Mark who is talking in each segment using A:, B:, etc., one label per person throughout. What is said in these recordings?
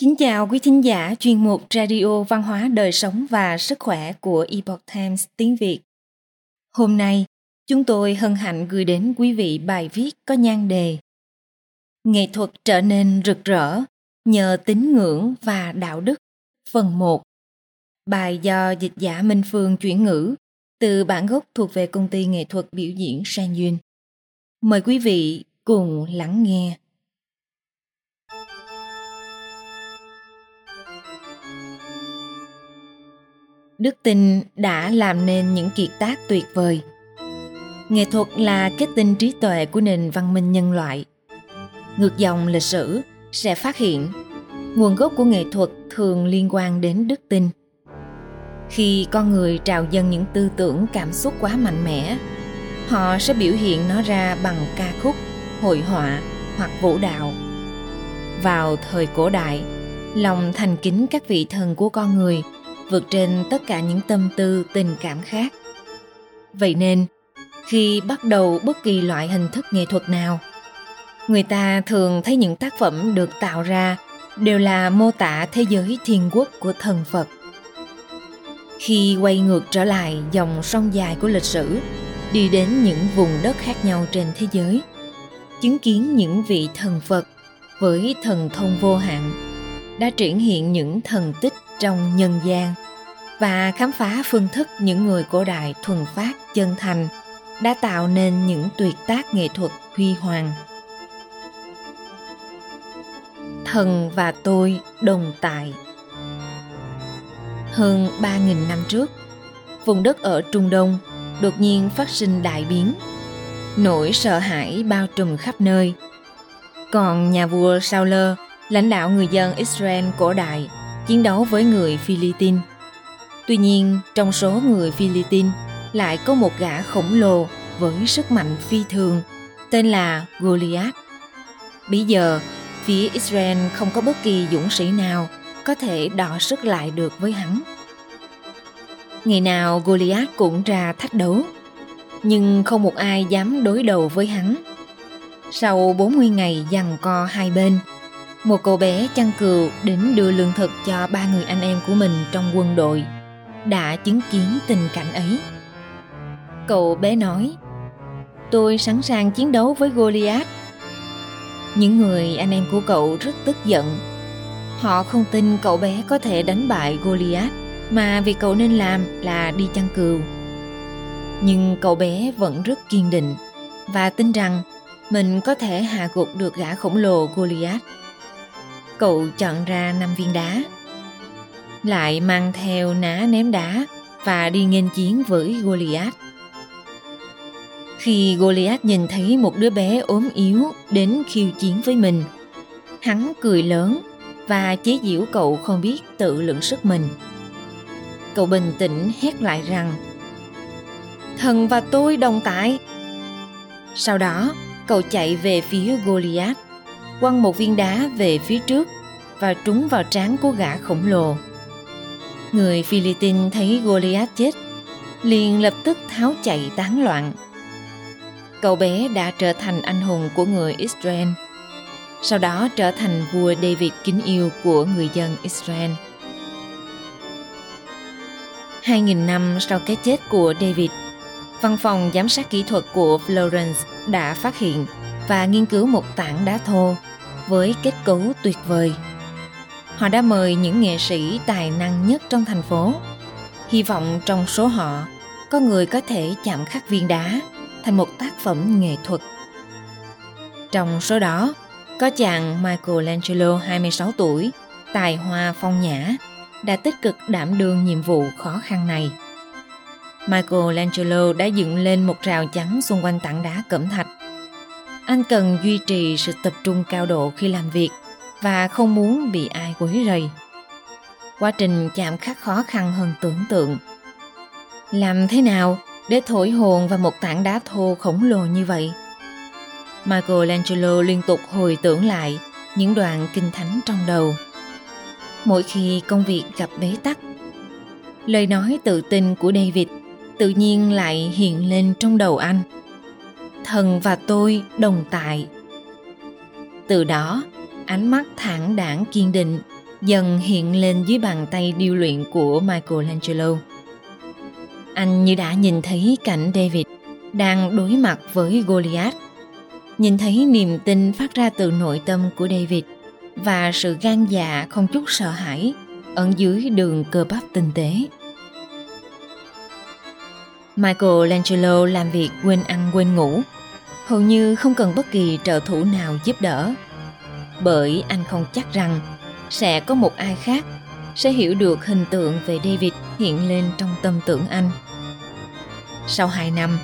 A: Kính chào quý thính giả chuyên mục Radio Văn hóa Đời sống và Sức khỏe của Epoch Times tiếng Việt. Hôm nay, chúng tôi hân hạnh gửi đến quý vị bài viết có nhan đề Nghệ thuật trở nên rực rỡ nhờ tín ngưỡng và đạo đức phần 1 Bài do dịch giả Minh Phương chuyển ngữ từ bản gốc thuộc về công ty nghệ thuật biểu diễn San Yun. Mời quý vị cùng lắng nghe. Đức tin đã làm nên những kiệt tác tuyệt vời. Nghệ thuật là kết tinh trí tuệ của nền văn minh nhân loại. Ngược dòng lịch sử sẽ phát hiện nguồn gốc của nghệ thuật thường liên quan đến đức tin. Khi con người trào dâng những tư tưởng cảm xúc quá mạnh mẽ, họ sẽ biểu hiện nó ra bằng ca khúc, hội họa hoặc vũ đạo. Vào thời cổ đại, lòng thành kính các vị thần của con người – vượt trên tất cả những tâm tư, tình cảm khác. Vậy nên, khi bắt đầu bất kỳ loại hình thức nghệ thuật nào, người ta thường thấy những tác phẩm được tạo ra đều là mô tả thế giới thiên quốc của thần phật. Khi quay ngược trở lại dòng sông dài của lịch sử, đi đến những vùng đất khác nhau trên thế giới, chứng kiến những vị thần phật với thần thông vô hạn, đã triển hiện những thần tích trong nhân gian và khám phá phương thức những người cổ đại thuần phát chân thành đã tạo nên những tuyệt tác nghệ thuật huy hoàng. Thần và tôi đồng tại hơn 3.000 năm trước, vùng đất ở Trung Đông đột nhiên phát sinh đại biến, nỗi sợ hãi bao trùm khắp nơi. Còn nhà vua Sauler lãnh đạo người dân Israel cổ đại chiến đấu với người Philippines. Tuy nhiên, trong số người Philippines lại có một gã khổng lồ với sức mạnh phi thường, tên là Goliath. Bây giờ, phía Israel không có bất kỳ dũng sĩ nào có thể đọ sức lại được với hắn. Ngày nào Goliath cũng ra thách đấu, nhưng không một ai dám đối đầu với hắn. Sau 40 ngày giằng co hai bên, một cậu bé chăn cừu đến đưa lương thực cho ba người anh em của mình trong quân đội, đã chứng kiến tình cảnh ấy. Cậu bé nói, tôi sẵn sàng chiến đấu với goliath. Những người anh em của cậu rất tức giận. Họ không tin cậu bé có thể đánh bại goliath, mà việc cậu nên làm là đi chăn cừu. Nhưng cậu bé vẫn rất kiên định và tin rằng mình có thể hạ gục được gã khổng lồ goliath cậu chọn ra năm viên đá lại mang theo ná ném đá và đi nghênh chiến với Goliath. Khi Goliath nhìn thấy một đứa bé ốm yếu đến khiêu chiến với mình, hắn cười lớn và chế giễu cậu không biết tự lượng sức mình. Cậu bình tĩnh hét lại rằng Thần và tôi đồng tại. Sau đó, cậu chạy về phía Goliath, quăng một viên đá về phía trước và trúng vào trán của gã khổng lồ. Người Philippines thấy Goliath chết, liền lập tức tháo chạy tán loạn. Cậu bé đã trở thành anh hùng của người Israel, sau đó trở thành vua David kính yêu của người dân Israel. 2.000 năm sau cái chết của David, văn phòng giám sát kỹ thuật của Florence đã phát hiện và nghiên cứu một tảng đá thô với kết cấu tuyệt vời họ đã mời những nghệ sĩ tài năng nhất trong thành phố hy vọng trong số họ có người có thể chạm khắc viên đá thành một tác phẩm nghệ thuật. Trong số đó, có chàng Michelangelo 26 tuổi, tài hoa phong nhã, đã tích cực đảm đương nhiệm vụ khó khăn này. Michelangelo đã dựng lên một rào chắn xung quanh tảng đá cẩm thạch. Anh cần duy trì sự tập trung cao độ khi làm việc – và không muốn bị ai quấy rầy. Quá trình chạm khắc khó khăn hơn tưởng tượng. Làm thế nào để thổi hồn vào một tảng đá thô khổng lồ như vậy? Michelangelo liên tục hồi tưởng lại những đoạn kinh thánh trong đầu. Mỗi khi công việc gặp bế tắc, lời nói tự tin của David tự nhiên lại hiện lên trong đầu anh. Thần và tôi đồng tại. Từ đó, ánh mắt thẳng đảng kiên định dần hiện lên dưới bàn tay điêu luyện của Michelangelo. Anh như đã nhìn thấy cảnh David đang đối mặt với Goliath. Nhìn thấy niềm tin phát ra từ nội tâm của David và sự gan dạ không chút sợ hãi ẩn dưới đường cơ bắp tinh tế. Michelangelo làm việc quên ăn quên ngủ, hầu như không cần bất kỳ trợ thủ nào giúp đỡ. Bởi anh không chắc rằng sẽ có một ai khác sẽ hiểu được hình tượng về David hiện lên trong tâm tưởng anh. Sau hai năm,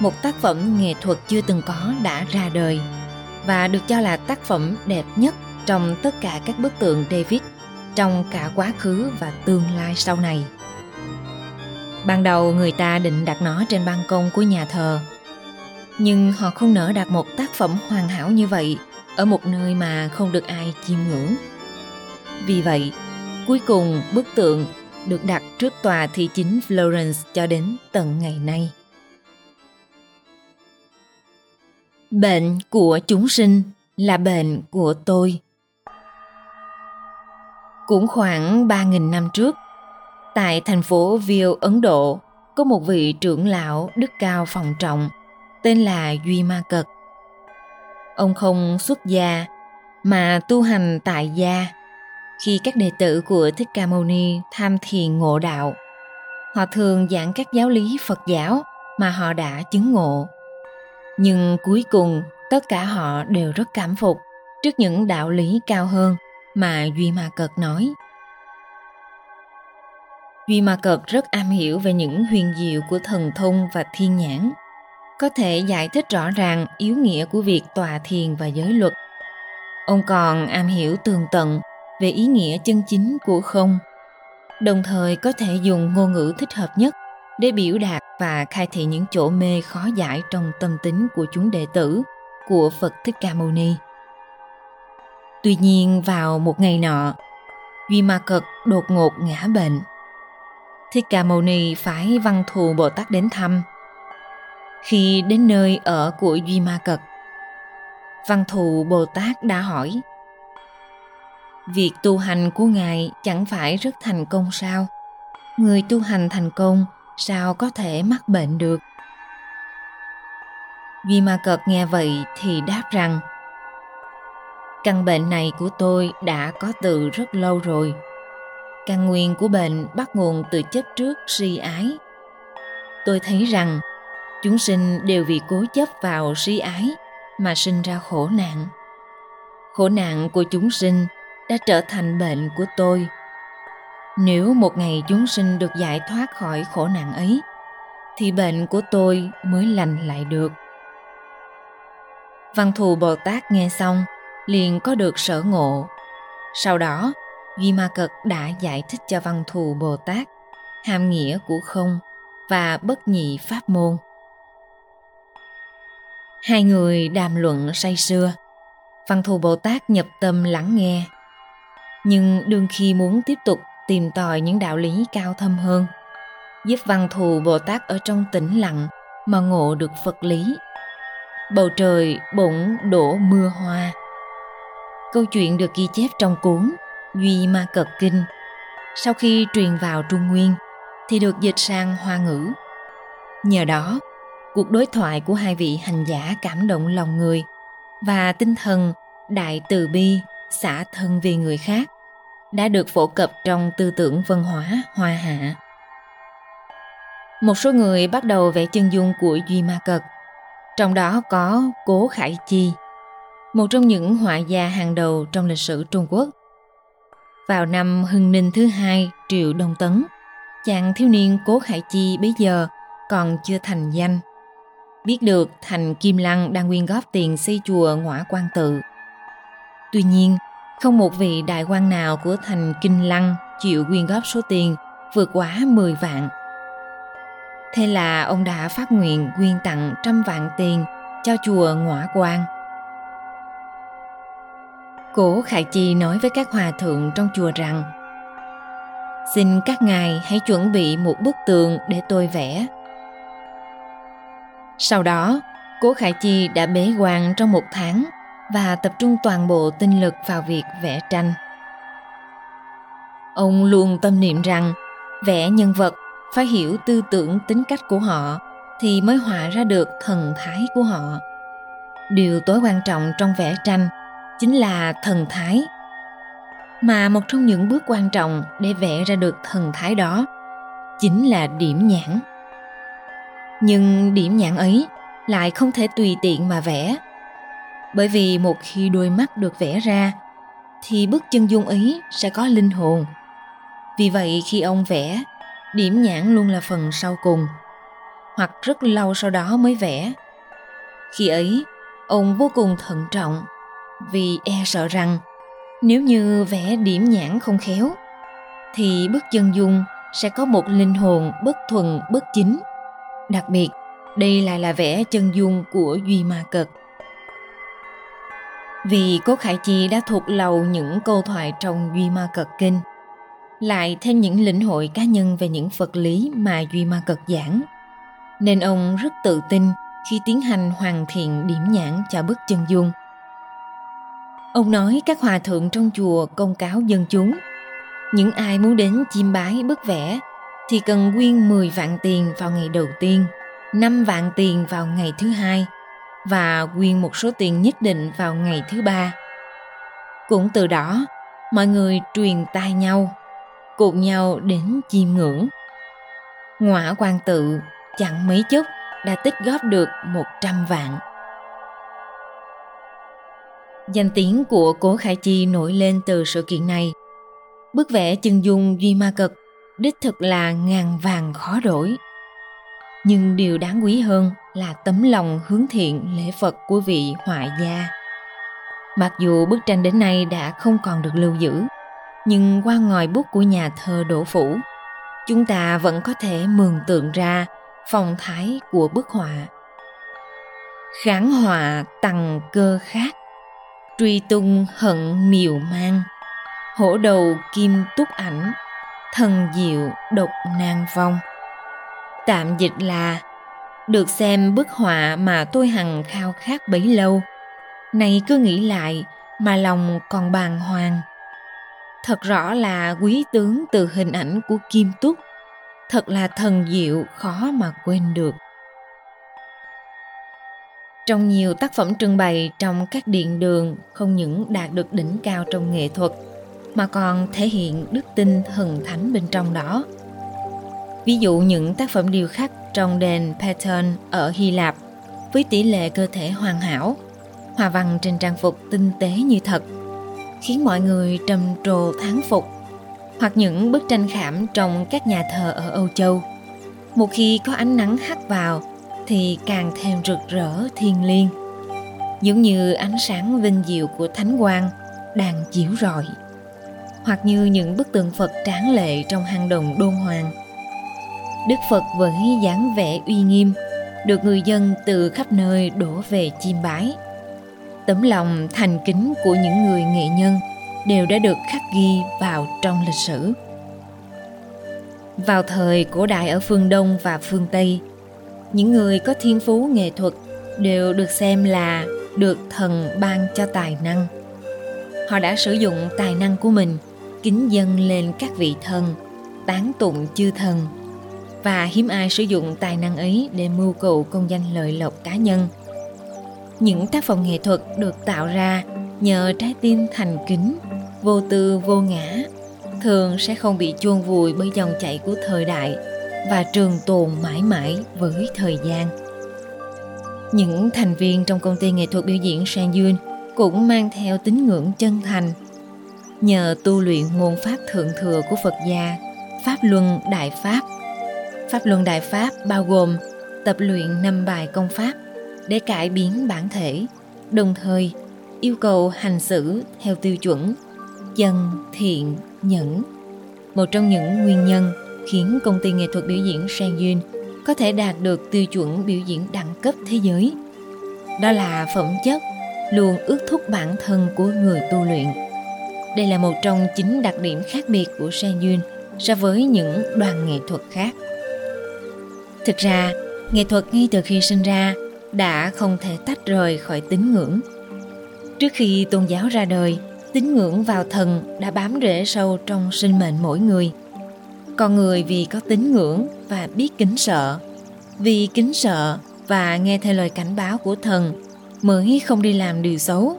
A: một tác phẩm nghệ thuật chưa từng có đã ra đời và được cho là tác phẩm đẹp nhất trong tất cả các bức tượng David trong cả quá khứ và tương lai sau này. Ban đầu người ta định đặt nó trên ban công của nhà thờ, nhưng họ không nỡ đặt một tác phẩm hoàn hảo như vậy ở một nơi mà không được ai chiêm ngưỡng. Vì vậy, cuối cùng bức tượng được đặt trước tòa thị chính Florence cho đến tận ngày nay. Bệnh của chúng sinh là bệnh của tôi. Cũng khoảng 3.000 năm trước, tại thành phố Viêu, Ấn Độ, có một vị trưởng lão đức cao phòng trọng tên là Duy Ma Cật. Ông không xuất gia mà tu hành tại gia khi các đệ tử của Thích Ca Mâu Ni tham thiền ngộ đạo. Họ thường giảng các giáo lý Phật giáo mà họ đã chứng ngộ. Nhưng cuối cùng tất cả họ đều rất cảm phục trước những đạo lý cao hơn mà Duy Ma Cật nói. Duy Ma Cật rất am hiểu về những huyền diệu của thần thông và thiên nhãn, có thể giải thích rõ ràng yếu nghĩa của việc tòa thiền và giới luật. Ông còn am hiểu tường tận về ý nghĩa chân chính của không, đồng thời có thể dùng ngôn ngữ thích hợp nhất để biểu đạt và khai thị những chỗ mê khó giải trong tâm tính của chúng đệ tử của Phật Thích Ca Mâu Ni. Tuy nhiên vào một ngày nọ, Duy Ma Cật đột ngột ngã bệnh. Thích Ca Mâu Ni phải văn thù Bồ Tát đến thăm. Khi đến nơi ở của Duy Ma Cật, văn thù Bồ Tát đã hỏi Việc tu hành của Ngài chẳng phải rất thành công sao? Người tu hành thành công sao có thể mắc bệnh được? Duy Ma Cật nghe vậy thì đáp rằng Căn bệnh này của tôi đã có từ rất lâu rồi. Căn nguyên của bệnh bắt nguồn từ chấp trước si ái. Tôi thấy rằng chúng sinh đều vì cố chấp vào si ái mà sinh ra khổ nạn. Khổ nạn của chúng sinh đã trở thành bệnh của tôi. Nếu một ngày chúng sinh được giải thoát khỏi khổ nạn ấy, thì bệnh của tôi mới lành lại được. Văn thù Bồ Tát nghe xong, liền có được sở ngộ. Sau đó, Duy Ma Cật đã giải thích cho văn thù Bồ Tát hàm nghĩa của không và bất nhị pháp môn. Hai người đàm luận say sưa. Văn thù Bồ Tát nhập tâm lắng nghe. Nhưng đương khi muốn tiếp tục tìm tòi những đạo lý cao thâm hơn, giúp văn thù Bồ Tát ở trong tĩnh lặng mà ngộ được Phật lý. Bầu trời bỗng đổ mưa hoa Câu chuyện được ghi chép trong cuốn Duy Ma Cật Kinh. Sau khi truyền vào Trung Nguyên thì được dịch sang Hoa ngữ. Nhờ đó, cuộc đối thoại của hai vị hành giả cảm động lòng người và tinh thần đại từ bi, xả thân vì người khác đã được phổ cập trong tư tưởng văn hóa hoa hạ. Một số người bắt đầu vẽ chân dung của Duy Ma Cật, trong đó có Cố Khải Chi, một trong những họa gia hàng đầu trong lịch sử Trung Quốc. Vào năm Hưng Ninh thứ hai Triệu Đông Tấn, chàng thiếu niên Cố Khải Chi bấy giờ còn chưa thành danh. Biết được thành Kim Lăng đang quyên góp tiền xây chùa Ngõa Quan Tự. Tuy nhiên, không một vị đại quan nào của thành Kinh Lăng chịu quyên góp số tiền vượt quá 10 vạn. Thế là ông đã phát nguyện quyên tặng trăm vạn tiền cho chùa Ngõa Quan – Cổ Khải Chi nói với các hòa thượng trong chùa rằng Xin các ngài hãy chuẩn bị một bức tường để tôi vẽ. Sau đó, Cố Khải Chi đã bế quan trong một tháng và tập trung toàn bộ tinh lực vào việc vẽ tranh. Ông luôn tâm niệm rằng vẽ nhân vật phải hiểu tư tưởng tính cách của họ thì mới họa ra được thần thái của họ. Điều tối quan trọng trong vẽ tranh chính là thần thái. Mà một trong những bước quan trọng để vẽ ra được thần thái đó chính là điểm nhãn. Nhưng điểm nhãn ấy lại không thể tùy tiện mà vẽ. Bởi vì một khi đôi mắt được vẽ ra thì bức chân dung ấy sẽ có linh hồn. Vì vậy khi ông vẽ, điểm nhãn luôn là phần sau cùng, hoặc rất lâu sau đó mới vẽ. Khi ấy, ông vô cùng thận trọng vì e sợ rằng nếu như vẽ điểm nhãn không khéo thì bức chân dung sẽ có một linh hồn bất thuần bất chính. Đặc biệt, đây lại là vẽ chân dung của Duy Ma Cật. Vì Cố Khải Chi đã thuộc lầu những câu thoại trong Duy Ma Cật Kinh, lại thêm những lĩnh hội cá nhân về những vật lý mà Duy Ma Cật giảng, nên ông rất tự tin khi tiến hành hoàn thiện điểm nhãn cho bức chân dung. Ông nói các hòa thượng trong chùa công cáo dân chúng, những ai muốn đến chiêm bái bức vẽ thì cần quyên 10 vạn tiền vào ngày đầu tiên, 5 vạn tiền vào ngày thứ hai – và quyên một số tiền nhất định vào ngày thứ ba. Cũng từ đó, mọi người truyền tai nhau, cùng nhau đến chiêm ngưỡng. Ngọa quan tự chẳng mấy chốc đã tích góp được 100 vạn. Danh tiếng của Cố Khải Chi nổi lên từ sự kiện này. Bức vẽ chân dung Duy Ma Cực đích thực là ngàn vàng khó đổi nhưng điều đáng quý hơn là tấm lòng hướng thiện lễ Phật của vị họa gia. Mặc dù bức tranh đến nay đã không còn được lưu giữ, nhưng qua ngòi bút của nhà thơ Đỗ Phủ, chúng ta vẫn có thể mường tượng ra phong thái của bức họa. Kháng họa tầng cơ khác, truy tung hận miều mang, hổ đầu kim túc ảnh, thần diệu độc nan vong. Tạm dịch là được xem bức họa mà tôi hằng khao khát bấy lâu. Nay cứ nghĩ lại mà lòng còn bàng hoàng. Thật rõ là quý tướng từ hình ảnh của kim túc. Thật là thần diệu khó mà quên được trong nhiều tác phẩm trưng bày trong các điện đường không những đạt được đỉnh cao trong nghệ thuật mà còn thể hiện đức tin thần thánh bên trong đó Ví dụ những tác phẩm điêu khắc trong đền Pattern ở Hy Lạp với tỷ lệ cơ thể hoàn hảo, hòa văn trên trang phục tinh tế như thật, khiến mọi người trầm trồ thán phục. Hoặc những bức tranh khảm trong các nhà thờ ở Âu Châu. Một khi có ánh nắng hắt vào thì càng thêm rực rỡ thiêng liêng, giống như ánh sáng vinh diệu của thánh quang đang chiếu rọi hoặc như những bức tượng Phật tráng lệ trong hang động đôn hoàng Đức Phật với dáng vẻ uy nghiêm được người dân từ khắp nơi đổ về chiêm bái. Tấm lòng thành kính của những người nghệ nhân đều đã được khắc ghi vào trong lịch sử. Vào thời cổ đại ở phương Đông và phương Tây, những người có thiên phú nghệ thuật đều được xem là được thần ban cho tài năng. Họ đã sử dụng tài năng của mình kính dâng lên các vị thần, tán tụng chư thần và hiếm ai sử dụng tài năng ấy để mưu cầu công danh lợi lộc cá nhân. Những tác phẩm nghệ thuật được tạo ra nhờ trái tim thành kính, vô tư vô ngã, thường sẽ không bị chuông vùi bởi dòng chảy của thời đại và trường tồn mãi mãi với thời gian. Những thành viên trong công ty nghệ thuật biểu diễn Sang Yun cũng mang theo tín ngưỡng chân thành. Nhờ tu luyện nguồn pháp thượng thừa của Phật gia, Pháp Luân Đại Pháp Pháp luân Đại Pháp bao gồm tập luyện năm bài công pháp để cải biến bản thể, đồng thời yêu cầu hành xử theo tiêu chuẩn chân, thiện, nhẫn. Một trong những nguyên nhân khiến công ty nghệ thuật biểu diễn Sang Yun có thể đạt được tiêu chuẩn biểu diễn đẳng cấp thế giới. Đó là phẩm chất luôn ước thúc bản thân của người tu luyện. Đây là một trong chính đặc điểm khác biệt của Sang Yun so với những đoàn nghệ thuật khác. Thực ra, nghệ thuật ngay từ khi sinh ra đã không thể tách rời khỏi tín ngưỡng. Trước khi tôn giáo ra đời, tín tín ngưỡng vào thần đã bám rễ sâu trong sinh mệnh mỗi người con người vì có tín ngưỡng và biết kính sợ. Vì kính sợ và nghe theo lời cảnh báo của thần mới không đi làm điều xấu.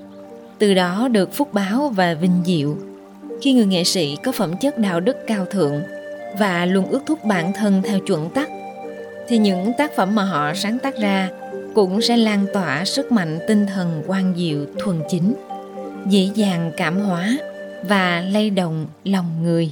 A: Từ đó được phúc báo và vinh diệu. Khi người nghệ sĩ có phẩm chất đạo đức cao thượng và luôn ước thúc bản thân theo chuẩn tắc, thì những tác phẩm mà họ sáng tác ra cũng sẽ lan tỏa sức mạnh tinh thần quan diệu thuần chính, dễ dàng cảm hóa và lay động lòng người.